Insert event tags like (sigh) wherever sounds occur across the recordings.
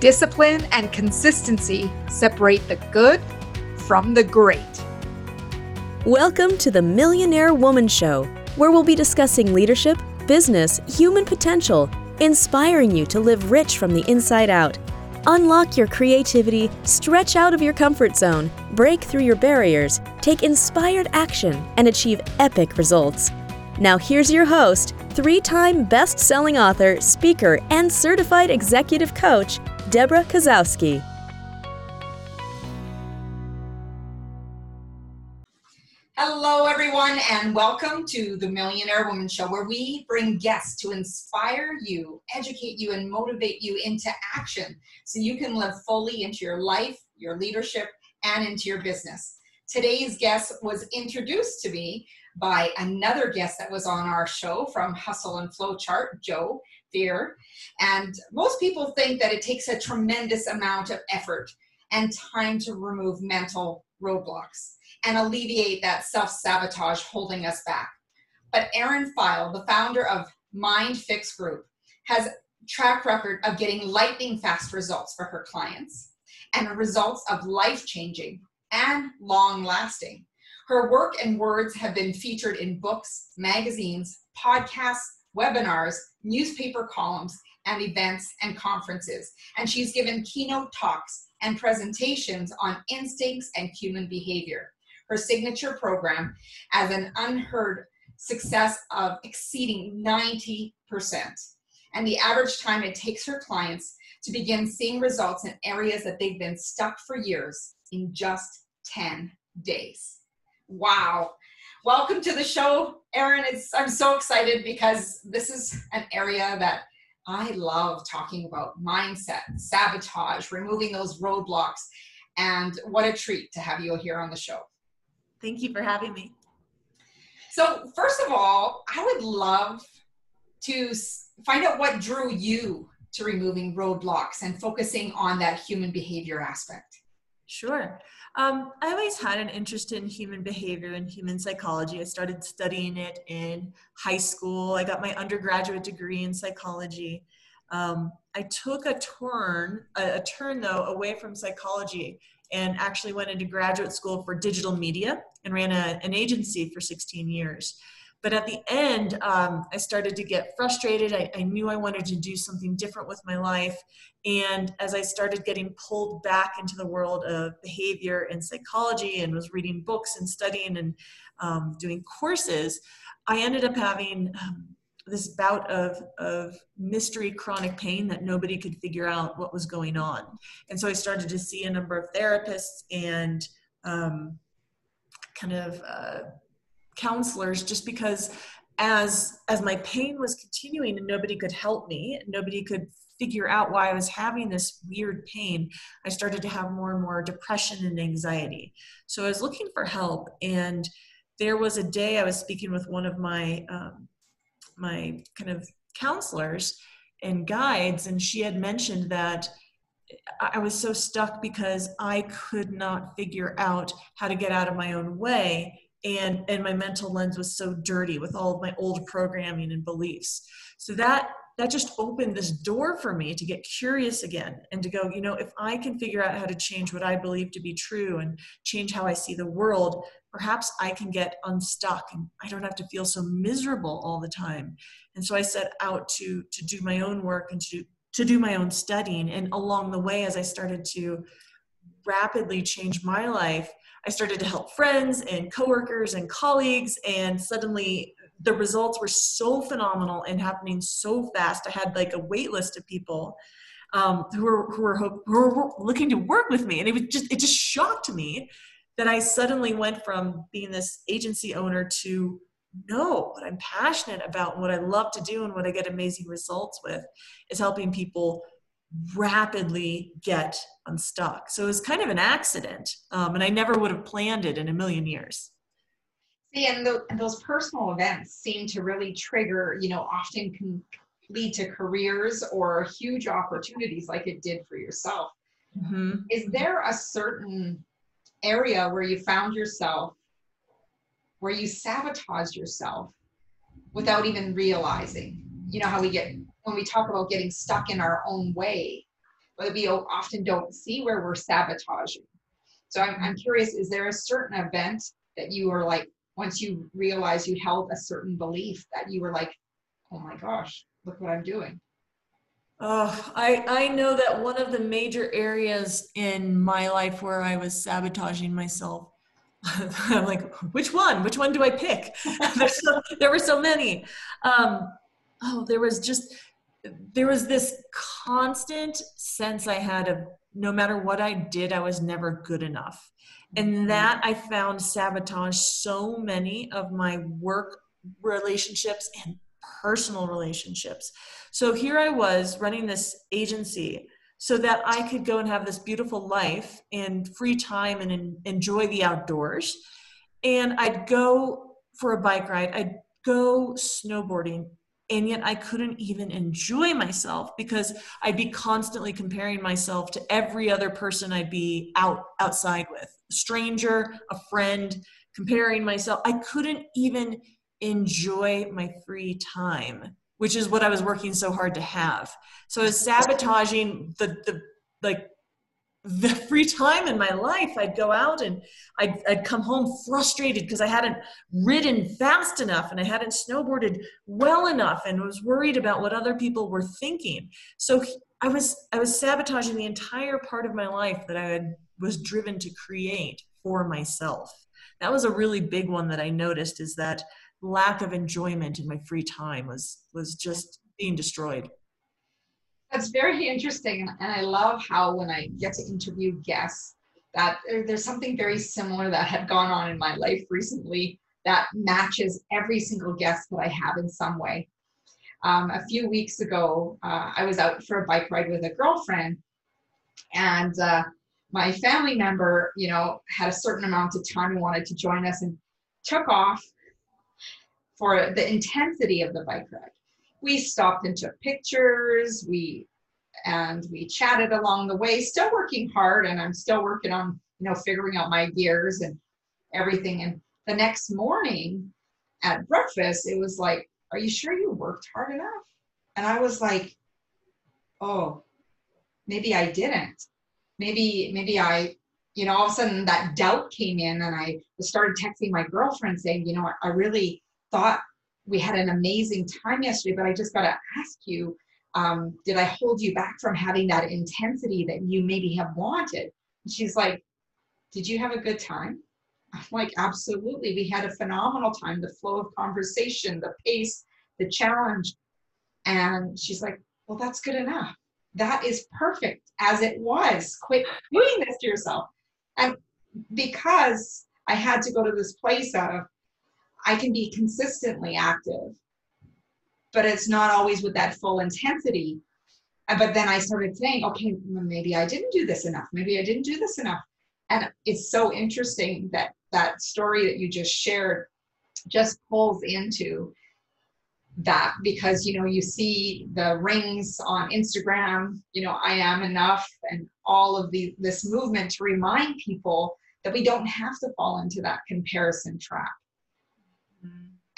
discipline and consistency separate the good from the great. Welcome to the Millionaire Woman Show, where we'll be discussing leadership, business, human potential, inspiring you to live rich from the inside out. Unlock your creativity, stretch out of your comfort zone, break through your barriers, take inspired action, and achieve epic results. Now, here's your host, three time best selling author, speaker, and certified executive coach, Debra Kasowski. Hello, everyone, and welcome to the Millionaire Woman Show, where we bring guests to inspire you, educate you, and motivate you into action so you can live fully into your life, your leadership, and into your business. Today's guest was introduced to me by another guest that was on our show from Hustle and Flowchart, Joe Fier. And most people think that it takes a tremendous amount of effort and time to remove mental roadblocks and alleviate that self sabotage holding us back. But Erin Pheil, the founder of Mindfix Group, has track record of getting lightning fast results for her clients and results of life changing and long lasting. Her work and words have been featured in books, magazines, podcasts, webinars, newspaper columns, and events and conferences. And she's given keynote talks and presentations on instincts and human behavior her signature program as an unheard success of exceeding 90%. And the average time it takes her clients to begin seeing results in areas that they've been stuck for years in just 10 days. Wow. Welcome to the show, Erin. It's, I'm so excited because this is an area that I love talking about mindset, sabotage, removing those roadblocks. And what a treat to have you here on the show. Thank you for having me. So, first of all, I would love to find out what drew you to removing roadblocks and focusing on that human behavior aspect. Sure. Um, I always had an interest in human behavior and human psychology. I started studying it in high school. I got my undergraduate degree in psychology. Um, I took a turn, a, a turn though, away from psychology and actually went into graduate school for digital media and ran a, an agency for 16 years. But at the end, um, I started to get frustrated. I, I knew I wanted to do something different with my life. And as I started getting pulled back into the world of behavior and psychology and was reading books and studying and um, doing courses, I ended up having um, this bout of, of mystery chronic pain that nobody could figure out what was going on. And so I started to see a number of therapists and um, kind of uh, counselors just because as as my pain was continuing and nobody could help me nobody could figure out why i was having this weird pain i started to have more and more depression and anxiety so i was looking for help and there was a day i was speaking with one of my um, my kind of counselors and guides, and she had mentioned that I was so stuck because I could not figure out how to get out of my own way. And, and my mental lens was so dirty with all of my old programming and beliefs. So that that just opened this door for me to get curious again and to go, you know, if I can figure out how to change what I believe to be true and change how I see the world, perhaps I can get unstuck and I don't have to feel so miserable all the time. And so I set out to to do my own work and to to do my own studying. And along the way, as I started to rapidly change my life, I started to help friends and coworkers and colleagues, and suddenly the results were so phenomenal and happening so fast. I had like a wait list of people um, who were who were who were looking to work with me, and it was just it just shocked me that I suddenly went from being this agency owner to no, what I'm passionate about, what I love to do, and what I get amazing results with is helping people rapidly get unstuck. So it was kind of an accident, um, and I never would have planned it in a million years. See, and, the, and those personal events seem to really trigger, you know, often can lead to careers or huge opportunities like it did for yourself. Mm-hmm. Is there a certain area where you found yourself where you sabotaged yourself without even realizing? You know how we get, when we talk about getting stuck in our own way, but we often don't see where we're sabotaging. So I'm, I'm curious, is there a certain event that you were like, once you realize you held a certain belief that you were like, oh my gosh, look what I'm doing? Oh, I, I know that one of the major areas in my life where I was sabotaging myself, (laughs) I'm like, which one? Which one do I pick? (laughs) so, there were so many. Um, oh, there was just, there was this constant sense I had of no matter what I did, I was never good enough. And mm-hmm. that I found sabotage so many of my work relationships and personal relationships. So here I was running this agency so that I could go and have this beautiful life and free time and enjoy the outdoors. And I'd go for a bike ride, I'd go snowboarding, and yet I couldn't even enjoy myself because I'd be constantly comparing myself to every other person I'd be out outside with, a stranger, a friend, comparing myself. I couldn't even enjoy my free time which is what I was working so hard to have. So I was sabotaging the the like the free time in my life. I'd go out and I'd, I'd come home frustrated because I hadn't ridden fast enough and I hadn't snowboarded well enough and was worried about what other people were thinking. So I was I was sabotaging the entire part of my life that I had, was driven to create for myself. That was a really big one that I noticed is that lack of enjoyment in my free time was was just being destroyed that's very interesting and i love how when i get to interview guests that there's something very similar that had gone on in my life recently that matches every single guest that i have in some way um, a few weeks ago uh, i was out for a bike ride with a girlfriend and uh, my family member you know had a certain amount of time and wanted to join us and took off for the intensity of the bike ride. We stopped and took pictures. We and we chatted along the way, still working hard, and I'm still working on you know figuring out my gears and everything. And the next morning at breakfast, it was like, "Are you sure you worked hard enough?" And I was like, "Oh, maybe I didn't. Maybe maybe I." You know, all of a sudden that doubt came in, and I started texting my girlfriend saying, "You know, I really thought we had an amazing time yesterday, but I just got to ask you, um, did I hold you back from having that intensity that you maybe have wanted? And she's like, did you have a good time? I'm like, absolutely. We had a phenomenal time. The flow of conversation, the pace, the challenge. And she's like, well, that's good enough. That is perfect as it was. Quit doing this to yourself. And because I had to go to this place of, I can be consistently active, but it's not always with that full intensity. But then I started saying, okay, maybe I didn't do this enough. Maybe I didn't do this enough. And it's so interesting that that story that you just shared just pulls into that because you know you see the rings on instagram you know i am enough and all of the this movement to remind people that we don't have to fall into that comparison trap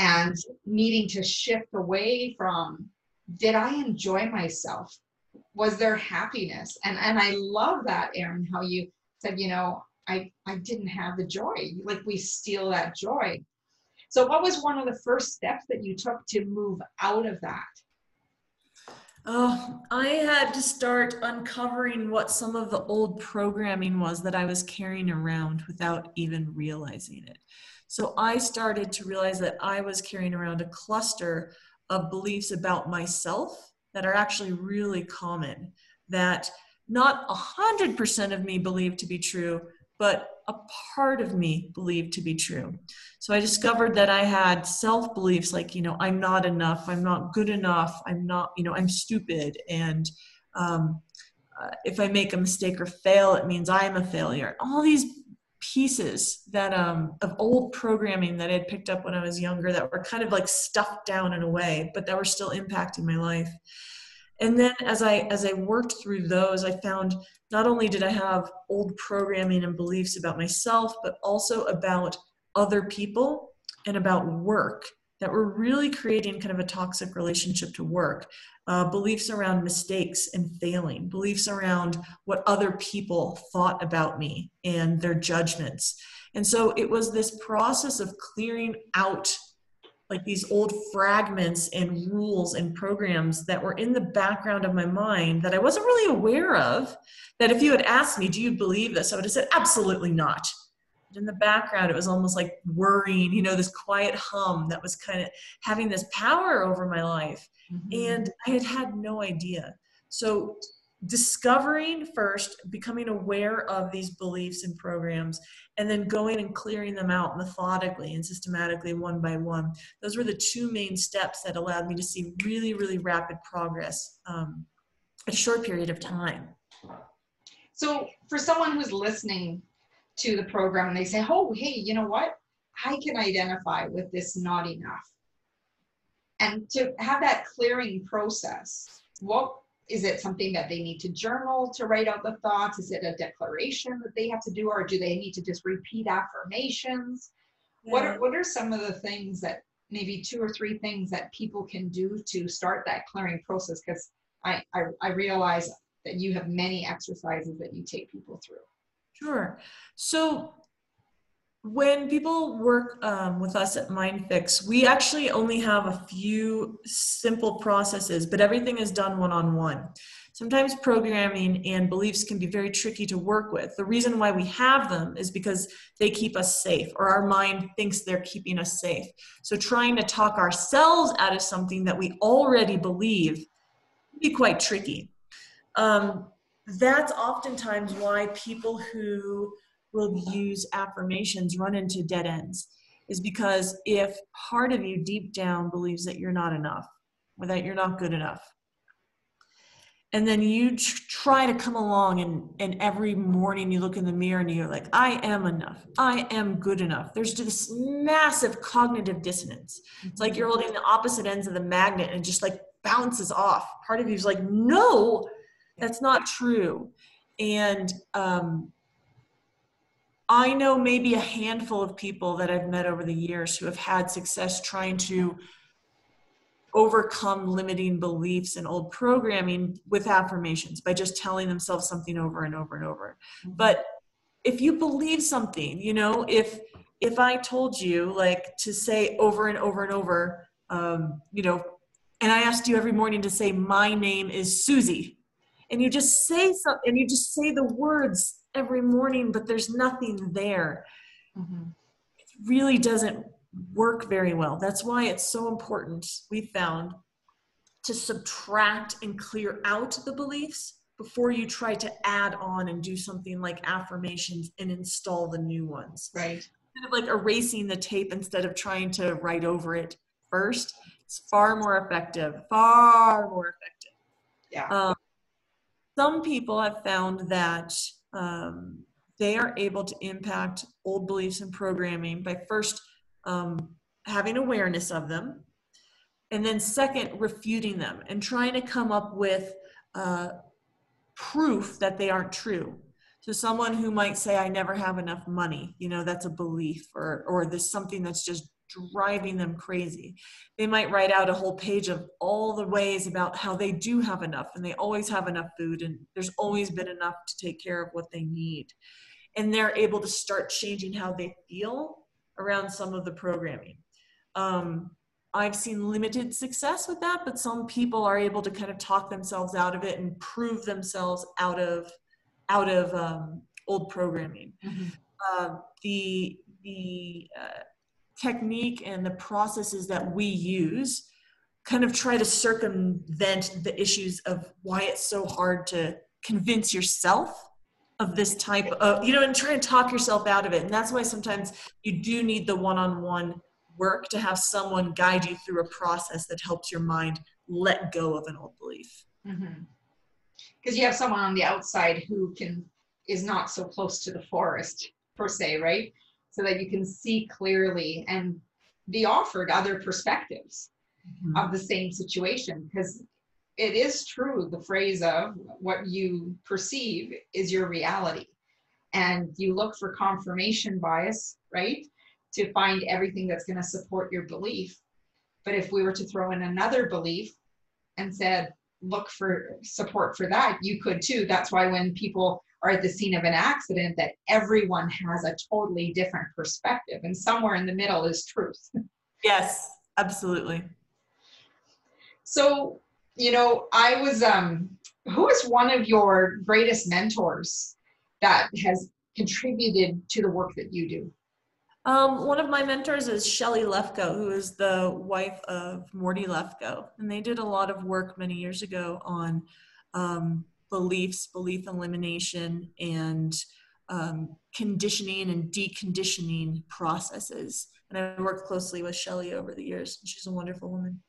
and needing to shift away from did I enjoy myself? Was there happiness? And and I love that, Erin, how you said, you know, I I didn't have the joy. Like we steal that joy. So what was one of the first steps that you took to move out of that? Oh, I had to start uncovering what some of the old programming was that I was carrying around without even realizing it. So I started to realize that I was carrying around a cluster of beliefs about myself that are actually really common, that not 100% of me believed to be true, but a part of me believed to be true. So I discovered that I had self beliefs like, you know, I'm not enough, I'm not good enough, I'm not, you know, I'm stupid. And um, uh, if I make a mistake or fail, it means I'm a failure. All these pieces that um, of old programming that I had picked up when I was younger that were kind of like stuffed down in a way, but that were still impacting my life. And then as I as I worked through those, I found not only did I have old programming and beliefs about myself, but also about other people and about work that were really creating kind of a toxic relationship to work. Uh, beliefs around mistakes and failing, beliefs around what other people thought about me and their judgments. And so it was this process of clearing out like these old fragments and rules and programs that were in the background of my mind that I wasn't really aware of. That if you had asked me, Do you believe this? I would have said, Absolutely not. In the background, it was almost like worrying, you know, this quiet hum that was kind of having this power over my life. Mm-hmm. And I had had no idea. So discovering first, becoming aware of these beliefs and programs, and then going and clearing them out methodically and systematically one by one. Those were the two main steps that allowed me to see really, really rapid progress um, a short period of time. So, for someone who's listening to the program and they say, oh, hey, you know what? I can identify with this not enough. And to have that clearing process, what is it something that they need to journal to write out the thoughts? Is it a declaration that they have to do, or do they need to just repeat affirmations? Yeah. What are what are some of the things that maybe two or three things that people can do to start that clearing process? Because I, I I realize that you have many exercises that you take people through. Sure. So when people work um, with us at MindFix, we actually only have a few simple processes, but everything is done one on one. Sometimes programming and beliefs can be very tricky to work with. The reason why we have them is because they keep us safe, or our mind thinks they're keeping us safe. So, trying to talk ourselves out of something that we already believe can be quite tricky. Um, that's oftentimes why people who will use affirmations run into dead ends is because if part of you deep down believes that you're not enough or that you're not good enough and then you try to come along and, and every morning you look in the mirror and you're like i am enough. I am good enough. There's this massive cognitive dissonance. It's like you're holding the opposite ends of the magnet and just like bounces off. Part of you's like no that's not true and um, I know maybe a handful of people that I've met over the years who have had success trying to overcome limiting beliefs and old programming with affirmations by just telling themselves something over and over and over. Mm-hmm. But if you believe something, you know, if if I told you like to say over and over and over, um, you know, and I asked you every morning to say my name is Susie, and you just say something, and you just say the words every morning, but there's nothing there. Mm-hmm. It really doesn't work very well. That's why it's so important, we found, to subtract and clear out the beliefs before you try to add on and do something like affirmations and install the new ones. Right. Kind of like erasing the tape instead of trying to write over it first. It's far more effective, far more effective. Yeah. Um, some people have found that um, they are able to impact old beliefs and programming by first um, having awareness of them, and then second, refuting them and trying to come up with uh, proof that they aren't true. So someone who might say, "I never have enough money," you know, that's a belief, or or this something that's just driving them crazy. They might write out a whole page of all the ways about how they do have enough and they always have enough food and there's always been enough to take care of what they need. And they're able to start changing how they feel around some of the programming. Um, I've seen limited success with that, but some people are able to kind of talk themselves out of it and prove themselves out of out of um, old programming. Mm-hmm. Uh, the the uh, technique and the processes that we use kind of try to circumvent the issues of why it's so hard to convince yourself of this type of you know and try and talk yourself out of it. And that's why sometimes you do need the one-on-one work to have someone guide you through a process that helps your mind let go of an old belief. Because mm-hmm. you have someone on the outside who can is not so close to the forest per se right so that you can see clearly and be offered other perspectives mm-hmm. of the same situation because it is true the phrase of what you perceive is your reality and you look for confirmation bias right to find everything that's going to support your belief But if we were to throw in another belief and said, look for support for that, you could too. That's why when people are at the scene of an accident, that everyone has a totally different perspective, and somewhere in the middle is truth. (laughs) Yes, absolutely. So, you know, I was um who is one of your greatest mentors that has contributed to the work that you do? Um, one of my mentors is Shelley Lefkoe, who is the wife of Morty Lefkoe. And they did a lot of work many years ago on um, beliefs, belief elimination, and um, conditioning and deconditioning processes. And I worked closely with Shelley over the years. She's a wonderful woman.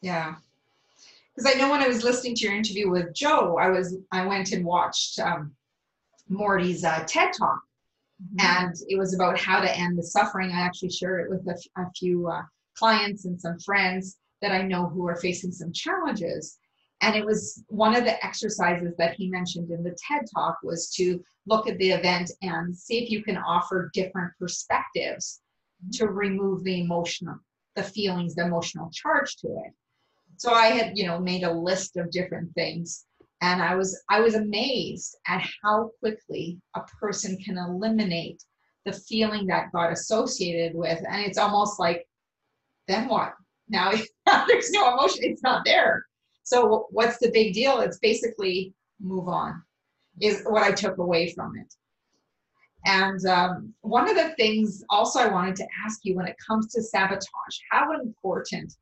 Yeah. Because I know when I was listening to your interview with Joe, I was I went and watched um, Morty's uh, TED Talk, mm-hmm. and it was about how to end the suffering. I actually shared it with a, a few uh, clients and some friends that I know who are facing some challenges. And it was one of the exercises that he mentioned in the TED Talk was to look at the event and see if you can offer different perspectives to remove the emotional, the feelings, the emotional charge to it. So I had, you know, made a list of different things and i was i was amazed at how quickly a person can eliminate the feeling that got associated with and it's almost like then what now (laughs) there's no emotion it's not there so what's the big deal? It's basically move on is what i took away from it. And um, one of the things also i wanted to ask you when it comes to sabotage how important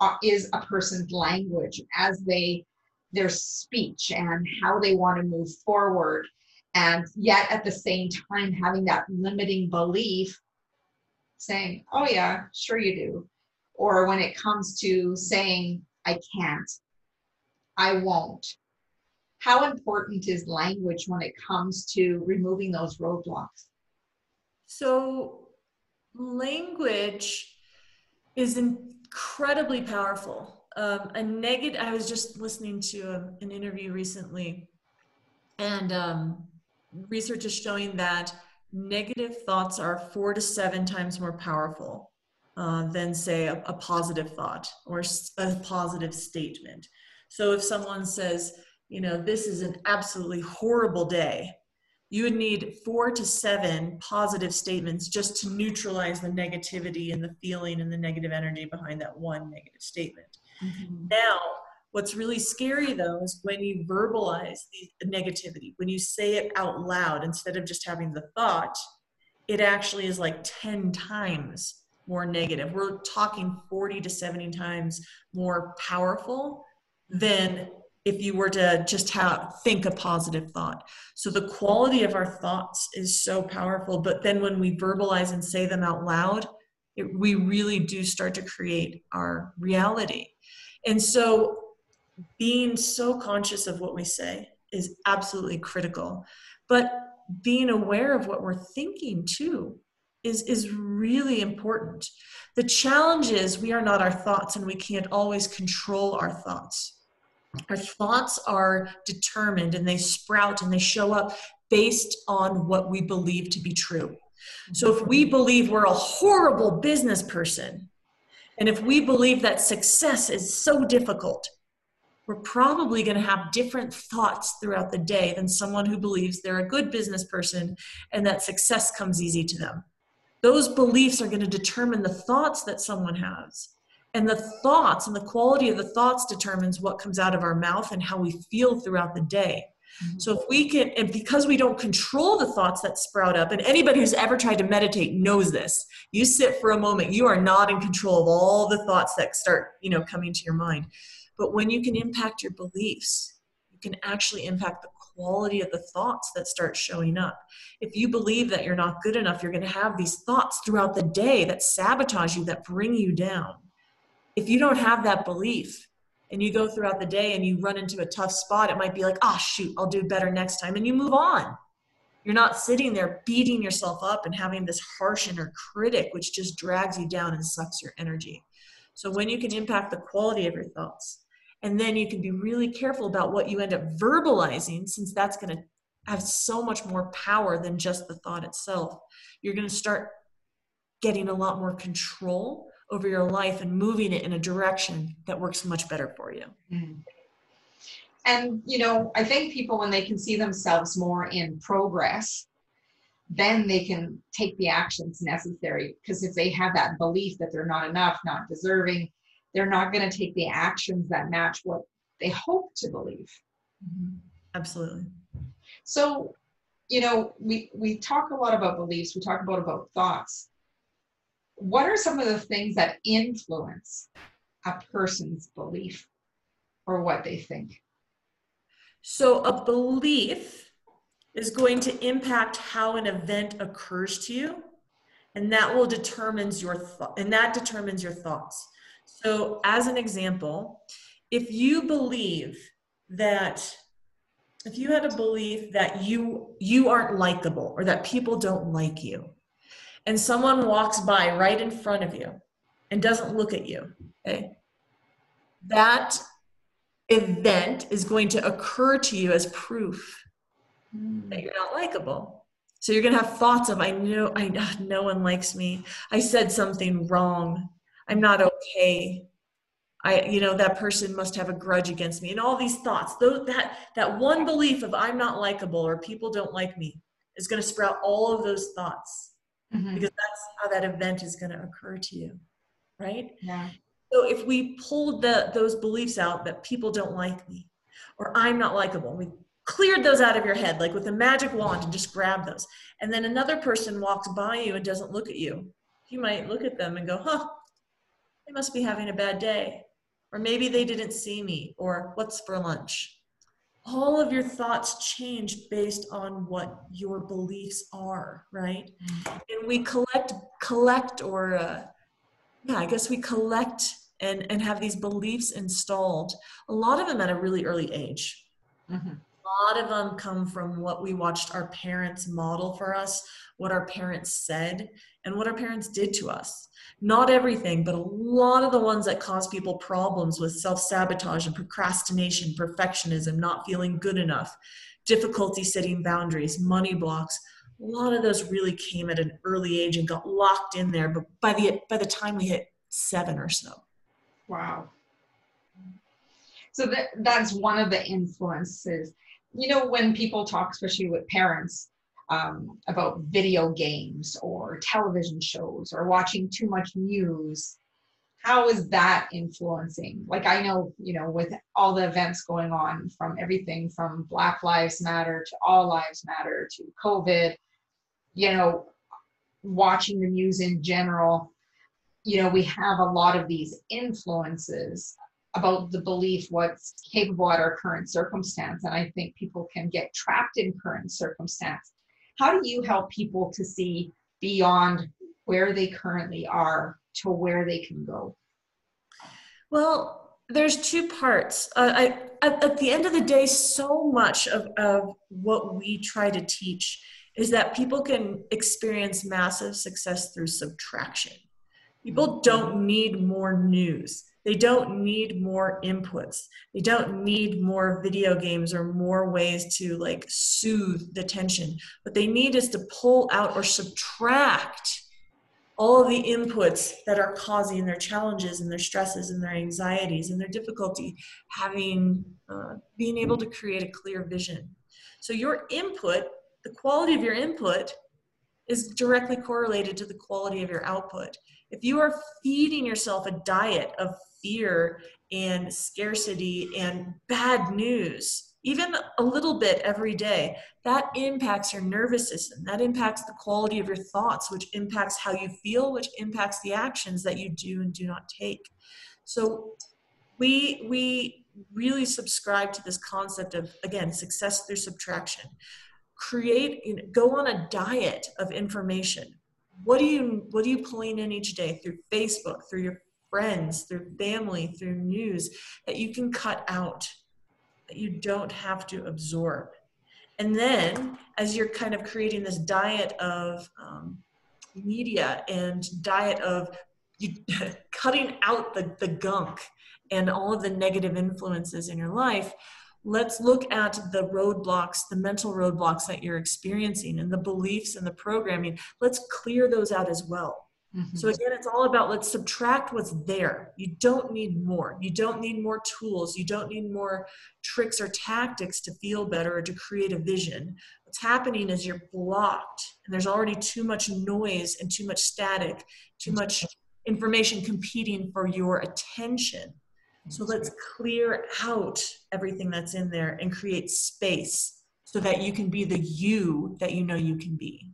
uh, is a person's language as they their speech and how they want to move forward? And yet at the same time having that limiting belief saying oh yeah sure you do. Or when it comes to saying i can't i won't. How important is language when it comes to removing those roadblocks? So language is incredibly powerful. Um, a negative i was just listening to a, an interview recently and um, research is showing that negative thoughts are four to seven times more powerful uh, than say a, a positive thought or a positive statement so if someone says you know this is an absolutely horrible day you would need four to seven positive statements just to neutralize the negativity and the feeling and the negative energy behind that one negative statement Mm-hmm. Now, what's really scary though is when you verbalize the negativity, when you say it out loud instead of just having the thought, it actually is like 10 times more negative. We're talking 40 to 70 times more powerful than if you were to just have think a positive thought. So the quality of our thoughts is so powerful, but then when we verbalize and say them out loud, it, we really do start to create our reality. And so being so conscious of what we say is absolutely critical. But being aware of what we're thinking too is, is really important. The challenge is we are not our thoughts and we can't always control our thoughts. Our thoughts are determined and they sprout and they show up based on what we believe to be true. So if we believe we're a horrible business person, and if we believe that success is so difficult, we're probably going to have different thoughts throughout the day than someone who believes they're a good business person and that success comes easy to them. Those beliefs are going to determine the thoughts that someone has. And the thoughts and the quality of the thoughts determines what comes out of our mouth and how we feel throughout the day. Mm-hmm. So if we can, and because we don't control the thoughts that sprout up, and anybody who's ever tried to meditate knows this. You sit for a moment, you are not in control of all the thoughts that start, you know, coming to your mind. But when you can impact your beliefs, you can actually impact the quality of the thoughts that start showing up. If you believe that you're not good enough, you're going to have these thoughts throughout the day that sabotage you, that bring you down. If you don't have that belief, and you go throughout the day and you run into a tough spot, it might be like, oh, shoot, I'll do better next time. And you move on. You're not sitting there beating yourself up and having this harsh inner critic, which just drags you down and sucks your energy. So, when you can impact the quality of your thoughts, and then you can be really careful about what you end up verbalizing, since that's going to have so much more power than just the thought itself, you're going to start getting a lot more control over your life and moving it in a direction that works much better for you. Mm. And, you know, I think people, when they can see themselves more in progress, then they can take the actions necessary. Because if they have that belief that they're not enough, not deserving, they're not going to take the actions that match what they hope to believe. Mm-hmm. Absolutely. So, you know, we we talk a lot about beliefs. We talk about about thoughts. What are some of the things that influence a person's belief or what they think? So, a belief is going to impact how an event occurs to you, and that will determines your thought, and that determines your thoughts. So, as an example, if you believe that if you had a belief that you you aren't likable or that people don't like you and someone walks by right in front of you and doesn't look at you okay? That event is going to occur to you as proof mm. that you're not likable. So you're going to have thoughts of i know i no one likes me. I said something wrong. I'm not okay. I, you know, that person must have a grudge against me, and all these thoughts. Those, that that one belief of I'm not likable or people don't like me is going to sprout all of those thoughts mm-hmm. because that's how that event is going to occur to you, right? Yeah. So if we pulled the those beliefs out that people don't like me or I'm not likable, we cleared those out of your head like with a magic wand and just grab those, and then another person walks by you and doesn't look at you, you might look at them and go, "Huh." They must be having a bad day or maybe they didn't see me, or what's for lunch. All of your thoughts change based on what your beliefs are, right? Mm-hmm. And we collect, collect, or uh, yeah, I guess we collect and and have these beliefs installed. A lot of them at a really early age. Mm-hmm. A lot of them come from what we watched our parents model for us, what our parents said, and what our parents did to us not everything, but a lot of the ones that cause people problems with self sabotage and procrastination, perfectionism, not feeling good enough, difficulty setting boundaries, money blocks. A lot of those really came at an early age and got locked in there. But by the by the time we hit seven or so, wow. So that that's one of the influences. You know, when people talk, especially with parents, um, about video games or television shows or watching too much news how is that influencing? Like i know you know with all the events going on from everything from black lives matter to all lives matter to covid you know watching the news in general you know we have a lot of these influences about the belief what's capable at our current circumstance and i think people can get trapped in current circumstance how do you help people to see beyond where they currently are to where they can go? Well, there's two parts. Uh, I, at, at, the end of the day, so much of, of what we try to teach is that people can experience massive success through subtraction. People don't need more news. They don't need more inputs. They don't need more video games or more ways to like soothe the tension. What they need is to pull out or subtract all of the inputs that are causing their challenges and their stresses and their anxieties and their difficulty having uh, being able to create a clear vision so your input the quality of your input is directly correlated to the quality of your output if you are feeding yourself a diet of fear and scarcity and bad news, even a little bit every day, that impacts your nervous system. That impacts the quality of your thoughts, which impacts how you feel, which impacts the actions that you do and do not take. So we we really subscribe to this concept of again success through subtraction. Create, you know, go on a diet of information. What are you what are you pulling in each day through Facebook, through your friends, through family, through news that you can cut out, that you don't have to absorb. And then, as you're kind of creating this diet of um, media and diet of you, (laughs) cutting out the, the gunk and all of the negative influences in your life, let's look at the roadblocks, the mental roadblocks that you're experiencing and the beliefs and the programming. Let's clear those out as well Mm-hmm. So again, it's all about let's subtract what's there. You don't need more. You don't need more tools. You don't need more tricks or tactics to feel better or to create a vision. What's happening is you're blocked and there's already too much noise and too much static, too much information competing for your attention. So let's clear out everything that's in there and create space so that you can be the you that you know you can be.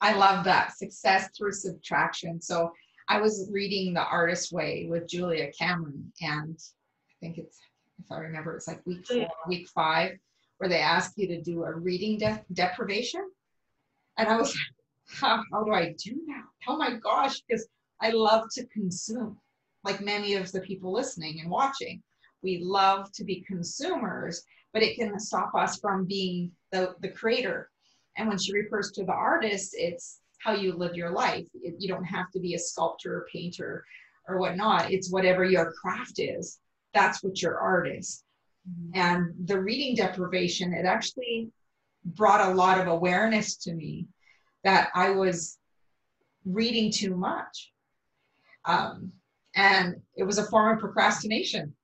I love that success through subtraction. So I was reading The Artist Way with Julia Cameron, and I think it's, if I remember, it's like week oh, four, week five, where they ask you to do a reading de- deprivation. And I was like, (laughs) how, how do I do that? Oh my gosh, because I love to consume, like many of the people listening and watching. We love to be consumers, but it can stop us from being the, the creator and when she refers to the artist, it's how you live your life. It, you don't have to be a sculptor or painter or whatnot. It's whatever your craft is. That's what your art is. Mm-hmm. And the reading deprivation, it actually brought a lot of awareness to me that I was reading too much. Um, and it was a form of procrastination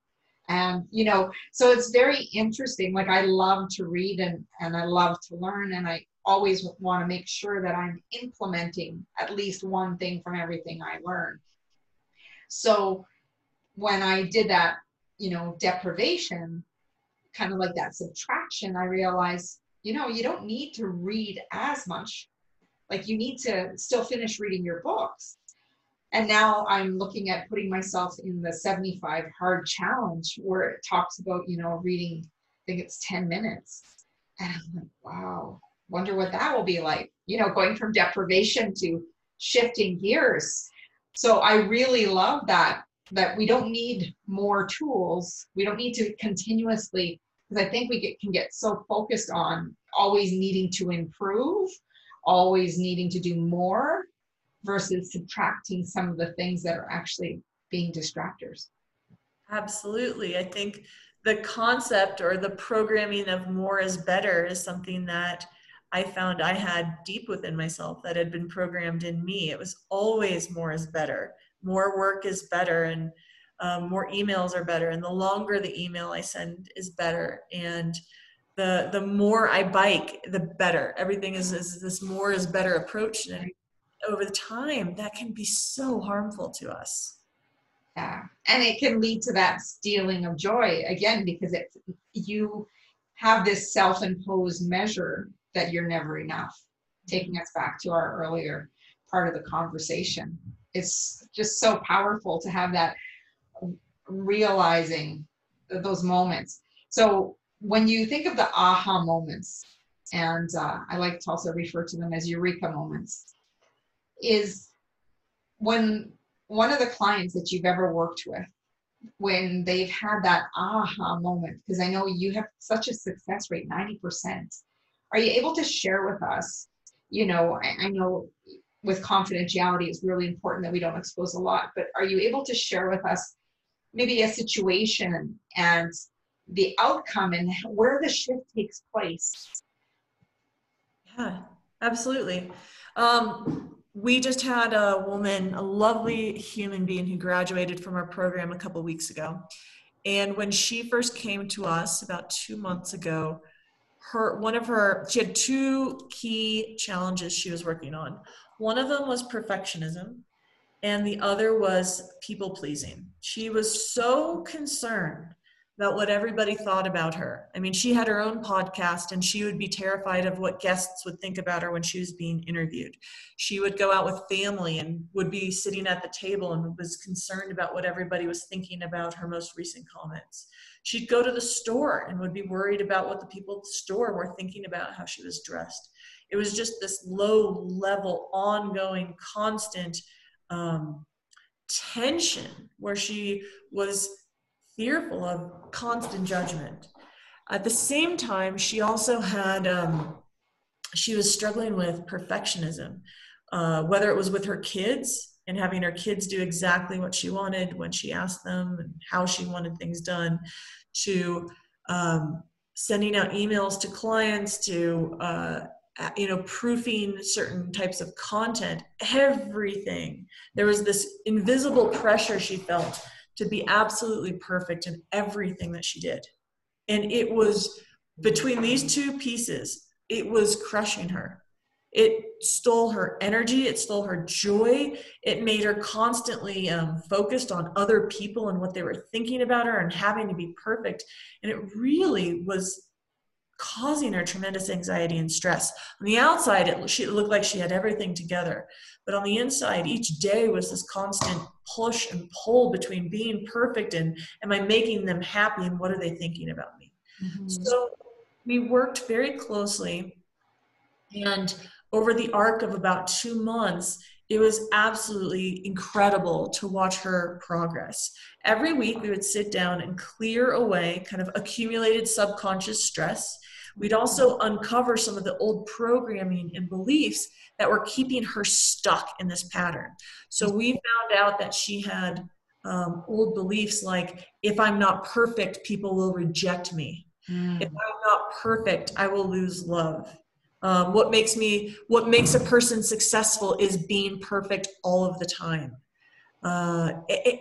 and you know so it's very interesting like i love to read and and i love to learn and i always want to make sure that I'm implementing at least one thing from everything I learn. So when I did that, you know, deprivation, kind of like that subtraction, I realized, you know, you don't need to read as much. Like you need to still finish reading your books. And now I'm looking at putting myself in the 75 hard challenge where it talks about, you know, reading, I think it's 10 minutes. And I'm like, wow, wonder what that will be like you know going from deprivation to shifting gears. So i really love that that we don't need more tools. We don't need to continuously because i think we get, can get so focused on always needing to improve always needing to do more versus subtracting some of the things that are actually being distractors absolutely i think the concept or the programming of more is better is something that I found I had deep within myself that had been programmed in me. It was always more is better. More work is better, and um, more emails are better. And the longer the email I send is better. And the the more I bike, the better. Everything is, is this more is better approach. And over time, that can be so harmful to us. Yeah, and it can lead to that stealing of joy again because it you have this self-imposed measure that you're never enough. Taking us back to our earlier part of the conversation. It's just so powerful to have that realizing those moments. So when you think of the aha moments, and uh, I like to also refer to them as eureka moments, is when one of the clients that you've ever worked with, when they've had that aha moment, because I know you have such a success rate, 90%. Are you able to share with us? You know, I, I know with confidentiality, it's really important that we don't expose a lot, but are you able to share with us maybe a situation and the outcome and where the shift takes place? Yeah, absolutely. Um, we just had a woman, a lovely human being who graduated from our program a couple weeks ago. And when she first came to us about two months ago, her one of her she had two key challenges she was working on one of them was perfectionism and the other was people pleasing she was so concerned about what everybody thought about her. I mean she had her own podcast and she would be terrified of what guests would think about her when she was being interviewed. She would go out with family and would be sitting at the table and was concerned about what everybody was thinking about her most recent comments. She'd go to the store and would be worried about what the people at the store were thinking about how she was dressed. It was just this low level, ongoing, constant um, tension where she was fearful of constant judgment. At the same time, she also had, um, she was struggling with perfectionism, uh, whether it was with her kids and having her kids do exactly what she wanted when she asked them and how she wanted things done to um, sending out emails to clients to uh, you know proofing certain types of content everything there was this invisible pressure she felt to be absolutely perfect in everything that she did and it was between these two pieces it was crushing her it stole her energy it stole her joy it made her constantly um, focused on other people and what they were thinking about her and having to be perfect and it really was causing her tremendous anxiety and stress. On the outside, it, she, it looked like she had everything together. But on the inside, each day was this constant push and pull between being perfect and am I making them happy and what are they thinking about me? Mm-hmm. So we worked very closely. And over the arc of about two months, it was absolutely incredible to watch her progress. Every week, we would sit down and clear away kind of accumulated subconscious stress We'd also uncover some of the old programming and beliefs that were keeping her stuck in this pattern. So we found out that she had um, old beliefs like, if I'm not perfect, people will reject me. Mm. If I'm not perfect, I will lose love. Um, what makes me what makes a person successful is being perfect all of the time uh,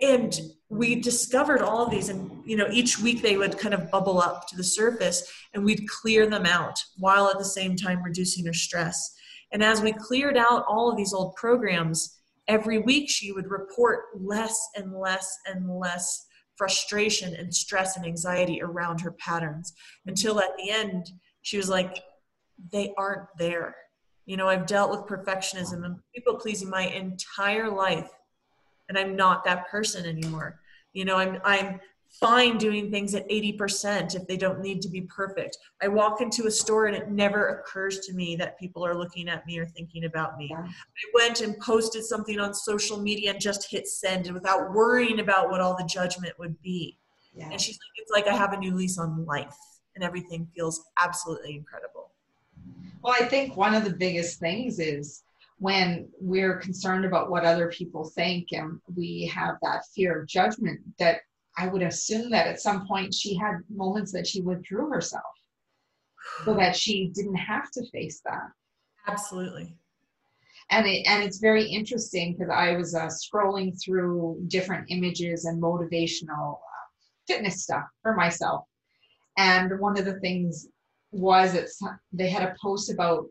and we discovered all of these and you know each week they would kind of bubble up to the surface and we'd clear them out while at the same time reducing her stress and as we cleared out all of these old programs every week she would report less and less and less frustration and stress and anxiety around her patterns until at the end she was like they aren't there you know i've dealt with perfectionism and people pleasing my entire life and I'm not that person anymore. You know, I'm I'm fine doing things at 80% if they don't need to be perfect. I walk into a store and it never occurs to me that people are looking at me or thinking about me. Yeah. I went and posted something on social media and just hit send without worrying about what all the judgment would be. Yeah. And she's like, it's like I have a new lease on life and everything feels absolutely incredible. Well, I think one of the biggest things is when we're concerned about what other people think and we have that fear of judgment that i would assume that at some point she had moments that she withdrew herself so (sighs) that she didn't have to face that. Absolutely. And it, and it's very interesting because i was uh, scrolling through different images and motivational uh, fitness stuff for myself. And one of the things was that they had a post about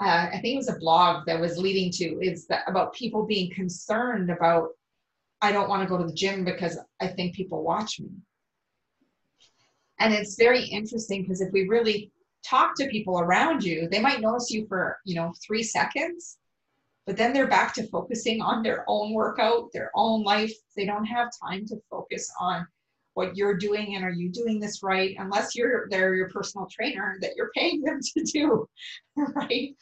uh, I think it was a blog that was leading to is that about people being concerned about I don't want to go to the gym because I think people watch me. And it's very interesting because if we really talk to people around you, they might notice you for, you know, 3 seconds, but then they're back to focusing on their own workout, their own life. They don't have time to focus on what you're doing and are you doing this right? Unless you're they're your personal trainer that you're paying them to do (laughs) right?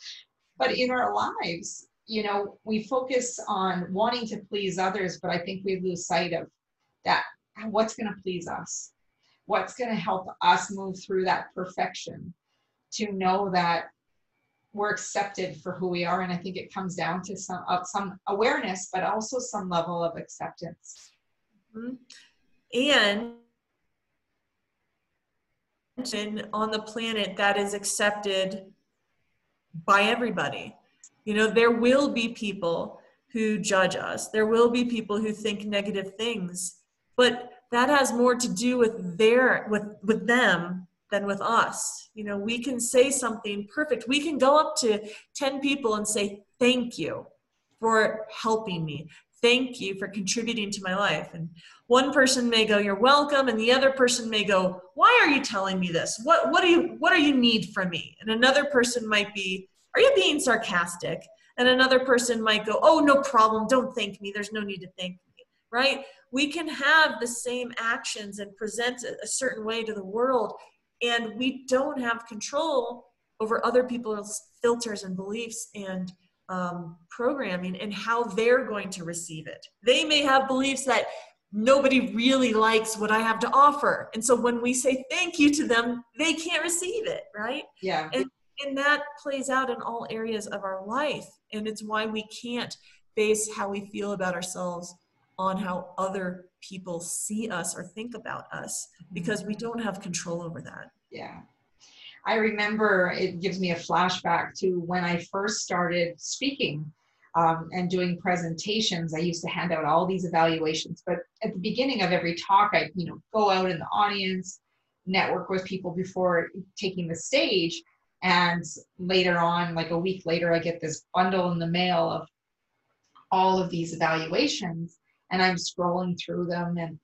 But in our lives you know we focus on wanting to please others but i think we lose sight of that what's going to please us? What's going to help us move through that perfection to know that we're accepted for who we are? And i think it comes down to some of some awareness but also some level of acceptance. Mm-hmm and on the planet that is accepted by everybody. You know, there will be people who judge us, there will be people who think negative things, but that has more to do with their with with them than with us. You know, we can say something perfect. We can go up to 10 people and say, Thank you for helping me thank you for contributing to my life. And one person may go, you're welcome. And the other person may go, why are you telling me this? What, what do you, what do you need from me? And another person might be, are you being sarcastic? And another person might go, oh, no problem. Don't thank me. There's no need to thank me, right? We can have the same actions and present a certain way to the world. And we don't have control over other people's filters and beliefs and um, programming and how they're going to receive it. They may have beliefs that nobody really likes what I have to offer. And so when we say thank you to them, they can't receive it, right? Yeah. And, and that plays out in all areas of our life. And it's why we can't base how we feel about ourselves on how other people see us or think about us mm-hmm. because we don't have control over that. Yeah. I remember it gives me a flashback to when I first started speaking um, and doing presentations. I used to hand out all these evaluations, but at the beginning of every talk, I you know go out in the audience, network with people before taking the stage, and later on, like a week later, I get this bundle in the mail of all of these evaluations, and I'm scrolling through them and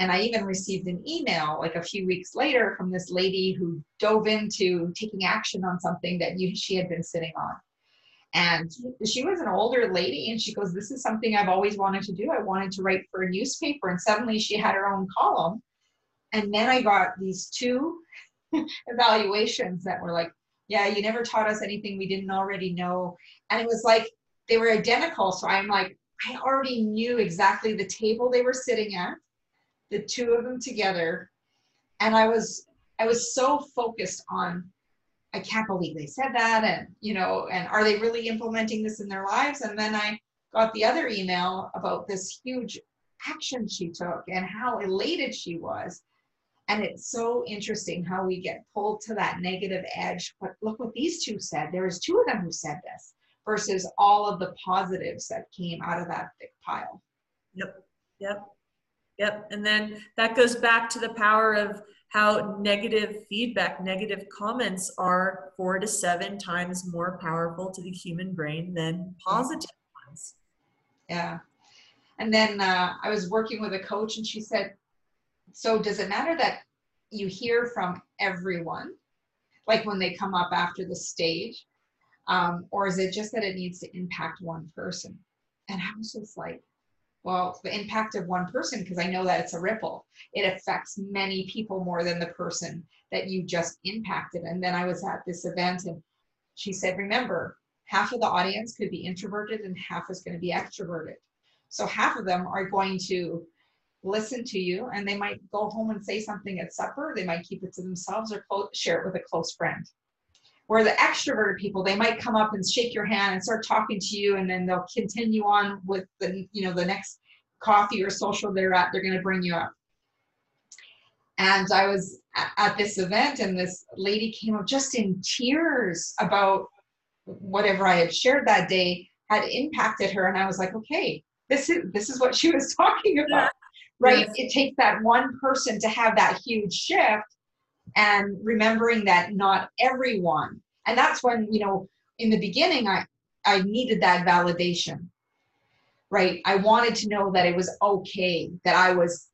and I even received an email like a few weeks later from this lady who dove into taking action on something that you, she had been sitting on. And she was an older lady, and she goes, This is something I've always wanted to do. I wanted to write for a newspaper. And suddenly she had her own column. And then I got these two (laughs) evaluations that were like, Yeah, you never taught us anything we didn't already know. And it was like they were identical. So I'm like, I already knew exactly the table they were sitting at, the two of them together. And I was I was so focused on I can't believe they said that. And, you know, and are they really implementing this in their lives? And then I got the other email about this huge action she took and how elated she was. And it's so interesting how we get pulled to that negative edge. But look what these two said. There was two of them who said this versus all of the positives that came out of that thick pile. Yep. Yep. Yep. And then that goes back to the power of how negative feedback, negative comments are four to seven times more powerful to the human brain than positive ones. Yeah. And then uh, I was working with a coach and she said, So does it matter that you hear from everyone, like when they come up after the stage? Um, or is it just that it needs to impact one person? And I was just like, well, the impact of one person, because I know that it's a ripple, it affects many people more than the person that you just impacted. And then I was at this event and she said, remember, half of the audience could be introverted and half is going to be extroverted. So half of them are going to listen to you and they might go home and say something at supper. They might keep it to themselves or share it with a close friend. Where the extroverted people, they might come up and shake your hand and start talking to you, and then they'll continue on with the, you know, the next coffee or social they're at, they're going to bring you up. And I was at this event, and this lady came up just in tears about whatever I had shared that day had impacted her. And I was like, okay, this is this is what she was (laughs) talking about, yeah. right? Yes. It takes that one person to have that huge shift, and remembering that not everyone and that's when you know in the beginning i i needed that validation right? I wanted to know that it was okay that i was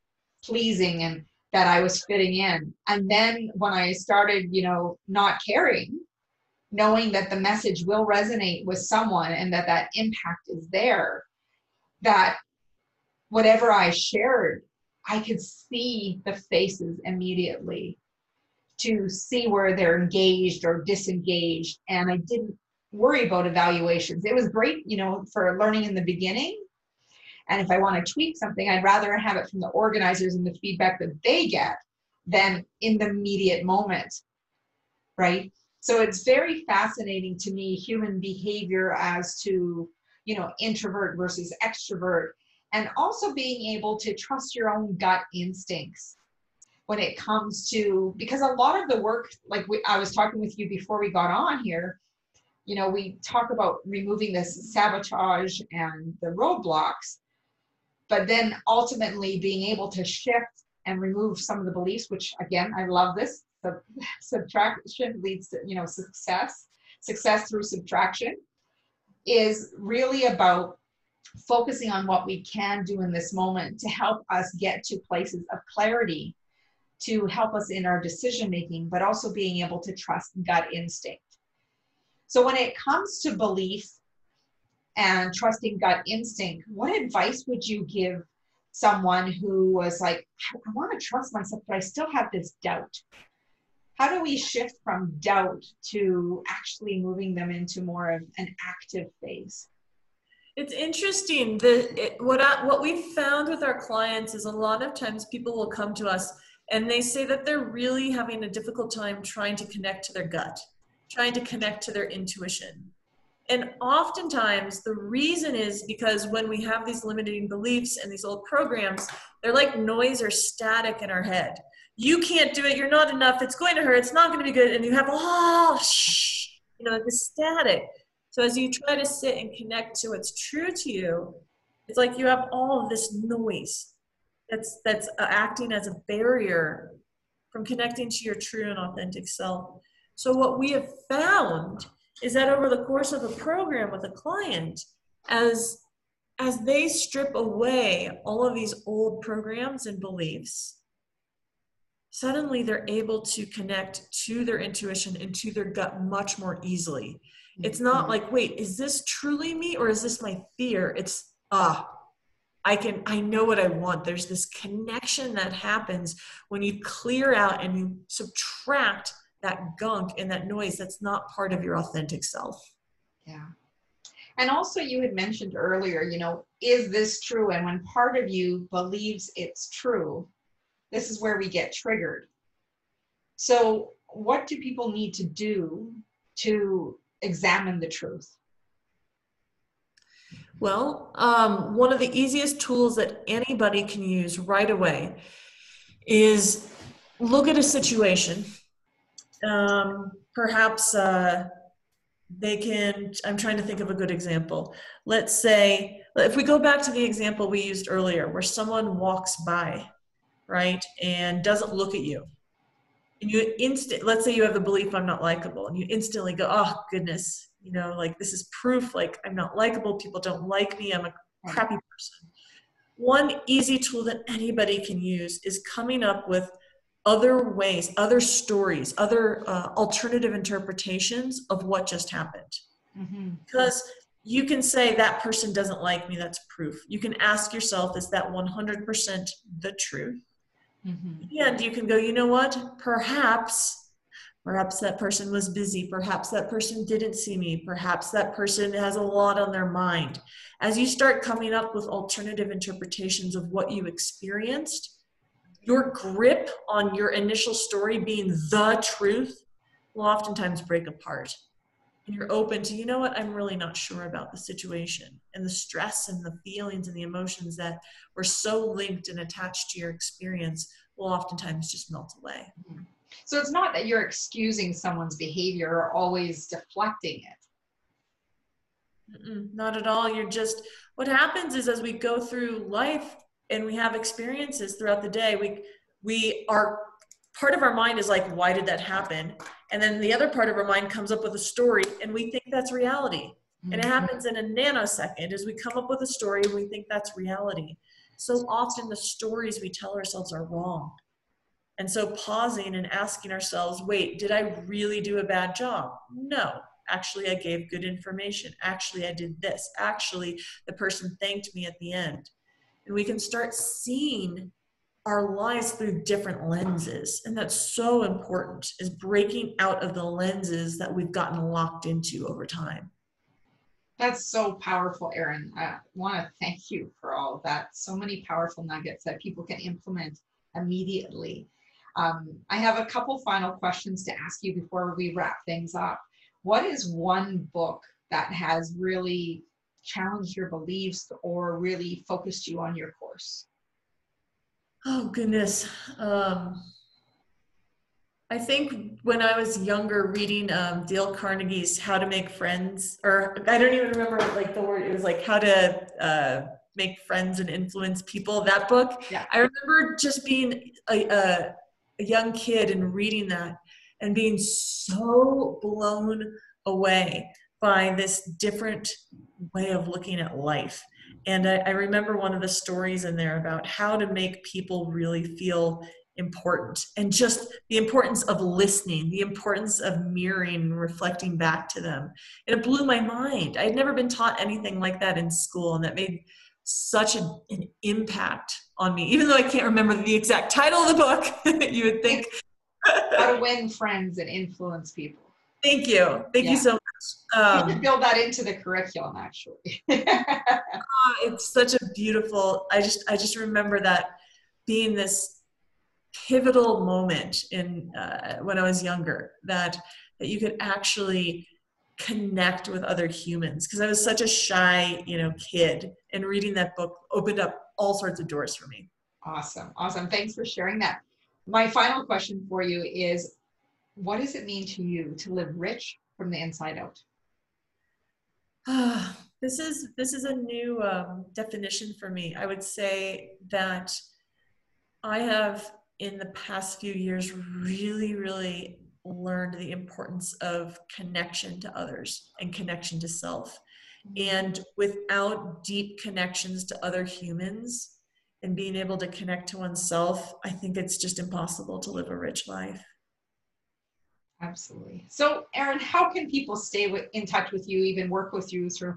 pleasing and that i was fitting in. And then when i started you know not caring knowing that the message will resonate with someone and that that impact is there that whatever i shared i could see the faces immediately to see where they're engaged or disengaged. And I didn't worry about evaluations. It was great, you know, for learning in the beginning. And if I want to tweak something, I'd rather have it from the organizers and the feedback that they get than in the immediate moment. Right. So it's very fascinating to me human behavior as to, you know, introvert versus extrovert, and also being able to trust your own gut instincts when it comes to because a lot of the work like we, i was talking with you before we got on here you know we talk about removing this sabotage and the roadblocks but then ultimately being able to shift and remove some of the beliefs which again i love this the (laughs) subtraction leads to you know success success through subtraction is really about focusing on what we can do in this moment to help us get to places of clarity to help us in our decision making, but also being able to trust gut instinct. So, when it comes to belief and trusting gut instinct, what advice would you give someone who was like, I want to trust myself, but I still have this doubt? How do we shift from doubt to actually moving them into more of an active phase? It's interesting. The it, what I, what we found with our clients is a lot of times people will come to us and they say that they're really having a difficult time trying to connect to their gut, trying to connect to their intuition. And oftentimes, the reason is because when we have these limiting beliefs and these old programs, they're like noise or static in our head. you can't do it, you're not enough, it's going to hurt, it's not going to be good, and you have oh shh, you know, the static. So as you try to sit and connect to what's true to you, it's like you have all of this noise that's that's uh, acting as a barrier from connecting to your true and authentic self. So what we have found is that over the course of a program with a client, as as they strip away all of these old programs and beliefs, suddenly they're able to connect to their intuition and to their gut much more easily. It's not mm-hmm. like, wait, is this truly me or is this my fear? It's ah, I can I know what I want. There's this connection that happens when you clear out and you subtract that gunk and that noise that's not part of your authentic self. Yeah. And also, you had mentioned earlier, you know, is this true? And when part of you believes it's true, this is where we get triggered. So, what do people need to do to examine the truth? Well, um, one of the easiest tools that anybody can use right away is look at a situation. Um, perhaps uh, they can i'm trying to think of a good example let's say if we go back to the example we used earlier where someone walks by right and doesn't look at you and you instant let's say you have the belief i'm not likable and you instantly go oh goodness you know like this is proof like i'm not likable people don't like me i'm a crappy person one easy tool that anybody can use is coming up with other ways, other stories, other uh, alternative interpretations of what just happened. Mm-hmm. Because you can say that person doesn't like me, that's proof. You can ask yourself, is that 100% the truth? Mm-hmm. And you can go, you know what? Perhaps, perhaps that person was busy. Perhaps that person didn't see me. Perhaps that person has a lot on their mind. As you start coming up with alternative interpretations of what you experienced, your grip on your initial story being the truth will oftentimes break apart. And you're open to, you know what, I'm really not sure about the situation. And the stress and the feelings and the emotions that were so linked and attached to your experience will oftentimes just melt away. Mm-hmm. So it's not that you're excusing someone's behavior or always deflecting it. Mm-mm, not at all. You're just, what happens is as we go through life, and we have experiences throughout the day we we are part of our mind is like why did that happen and then the other part of our mind comes up with a story and we think that's reality mm-hmm. and it mm-hmm. happens in a nanosecond as we come up with a story and we think that's reality so often the stories we tell ourselves are wrong and so pausing and asking ourselves wait did i really do a bad job? No. Actually i gave good information. Actually i did this. Actually the person thanked me at the end. And we can start seeing our lives through different lenses. And that's so important is breaking out of the lenses that we've gotten locked into over time. That's so powerful erin. I want to thank you for all of that. So many powerful nuggets that people can implement immediately um, i have a couple final questions to ask you before we wrap things up what is one book that has really challenged your beliefs or really focused you on your course? Oh, goodness. Um, I think when I was younger, reading um, Dale Carnegie's How to Make Friends, or I don't even remember like the word, it was like How to uh, Make Friends and Influence People, that book. Yeah. I remember just being a, a, a young kid and reading that and being so blown away by this different way of looking at life. And I, I, remember one of the stories in there about how to make people really feel important and just the importance of listening, the importance of mirroring reflecting back to them. And it blew my mind. I had never been taught anything like that in school, and that made such a, an impact on me. Even though I can't remember the exact title of the book, (laughs) you would think. how to (laughs) win friends and influence people. Thank you. Thank yeah. you so much. Um, you can build that into the curriculum, actually. oh, (laughs) it's such a beautiful. I just I just remember that being this pivotal moment in uh, when I was younger that that you could actually connect with other humans because I was such a shy, you know, kid and reading that book opened up all sorts of doors for me. Awesome. Awesome. Thanks for sharing that. My final question for you is what does it mean to you to live rich from the inside out? this is this is a new um, definition for me. I would say that I have in the past few years really, really learned the importance of connection to others and connection to self. And without deep connections to other humans and being able to connect to oneself, I think it's just impossible to live a rich life. Absolutely. So, Erin, how can people stay with, in touch with you, even work with you through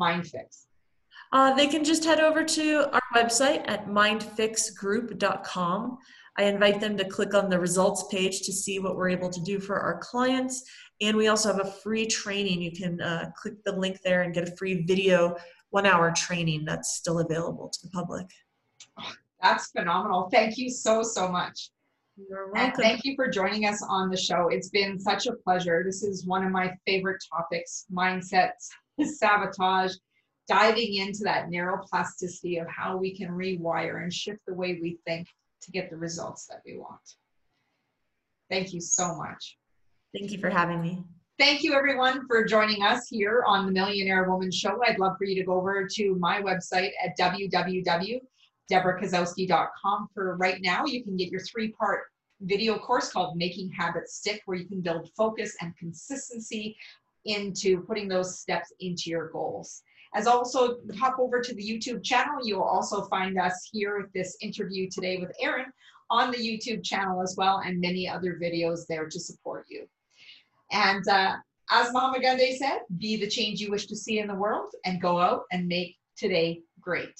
MindFix? Uh, they can just head over to our website at mindfixgroup.com. I invite them to click on the results page to see what we're able to do for our clients. And we also have a free training. You can uh, click the link there and get a free video, one hour training that's still available to the public. Oh, that's phenomenal. Thank you so, so much. You're welcome. And thank you for joining us on the show. It's been such a pleasure. This is one of my favorite topics mindsets, (laughs) sabotage, diving into that neuroplasticity of how we can rewire and shift the way we think to get the results that we want. Thank you so much. Thank you for having me. Thank you, everyone, for joining us here on the Millionaire Woman Show. I'd love for you to go over to my website at www.debrakasowski.com. For right now, you can get your three part video course called Making Habits Stick, where you can build focus and consistency into putting those steps into your goals. As also hop over to the YouTube channel, you will also find us here with this interview today with Erin on the YouTube channel as well, and many other videos there to support you. And uh, as Mahatma Gandhi said, be the change you wish to see in the world and go out and make today great.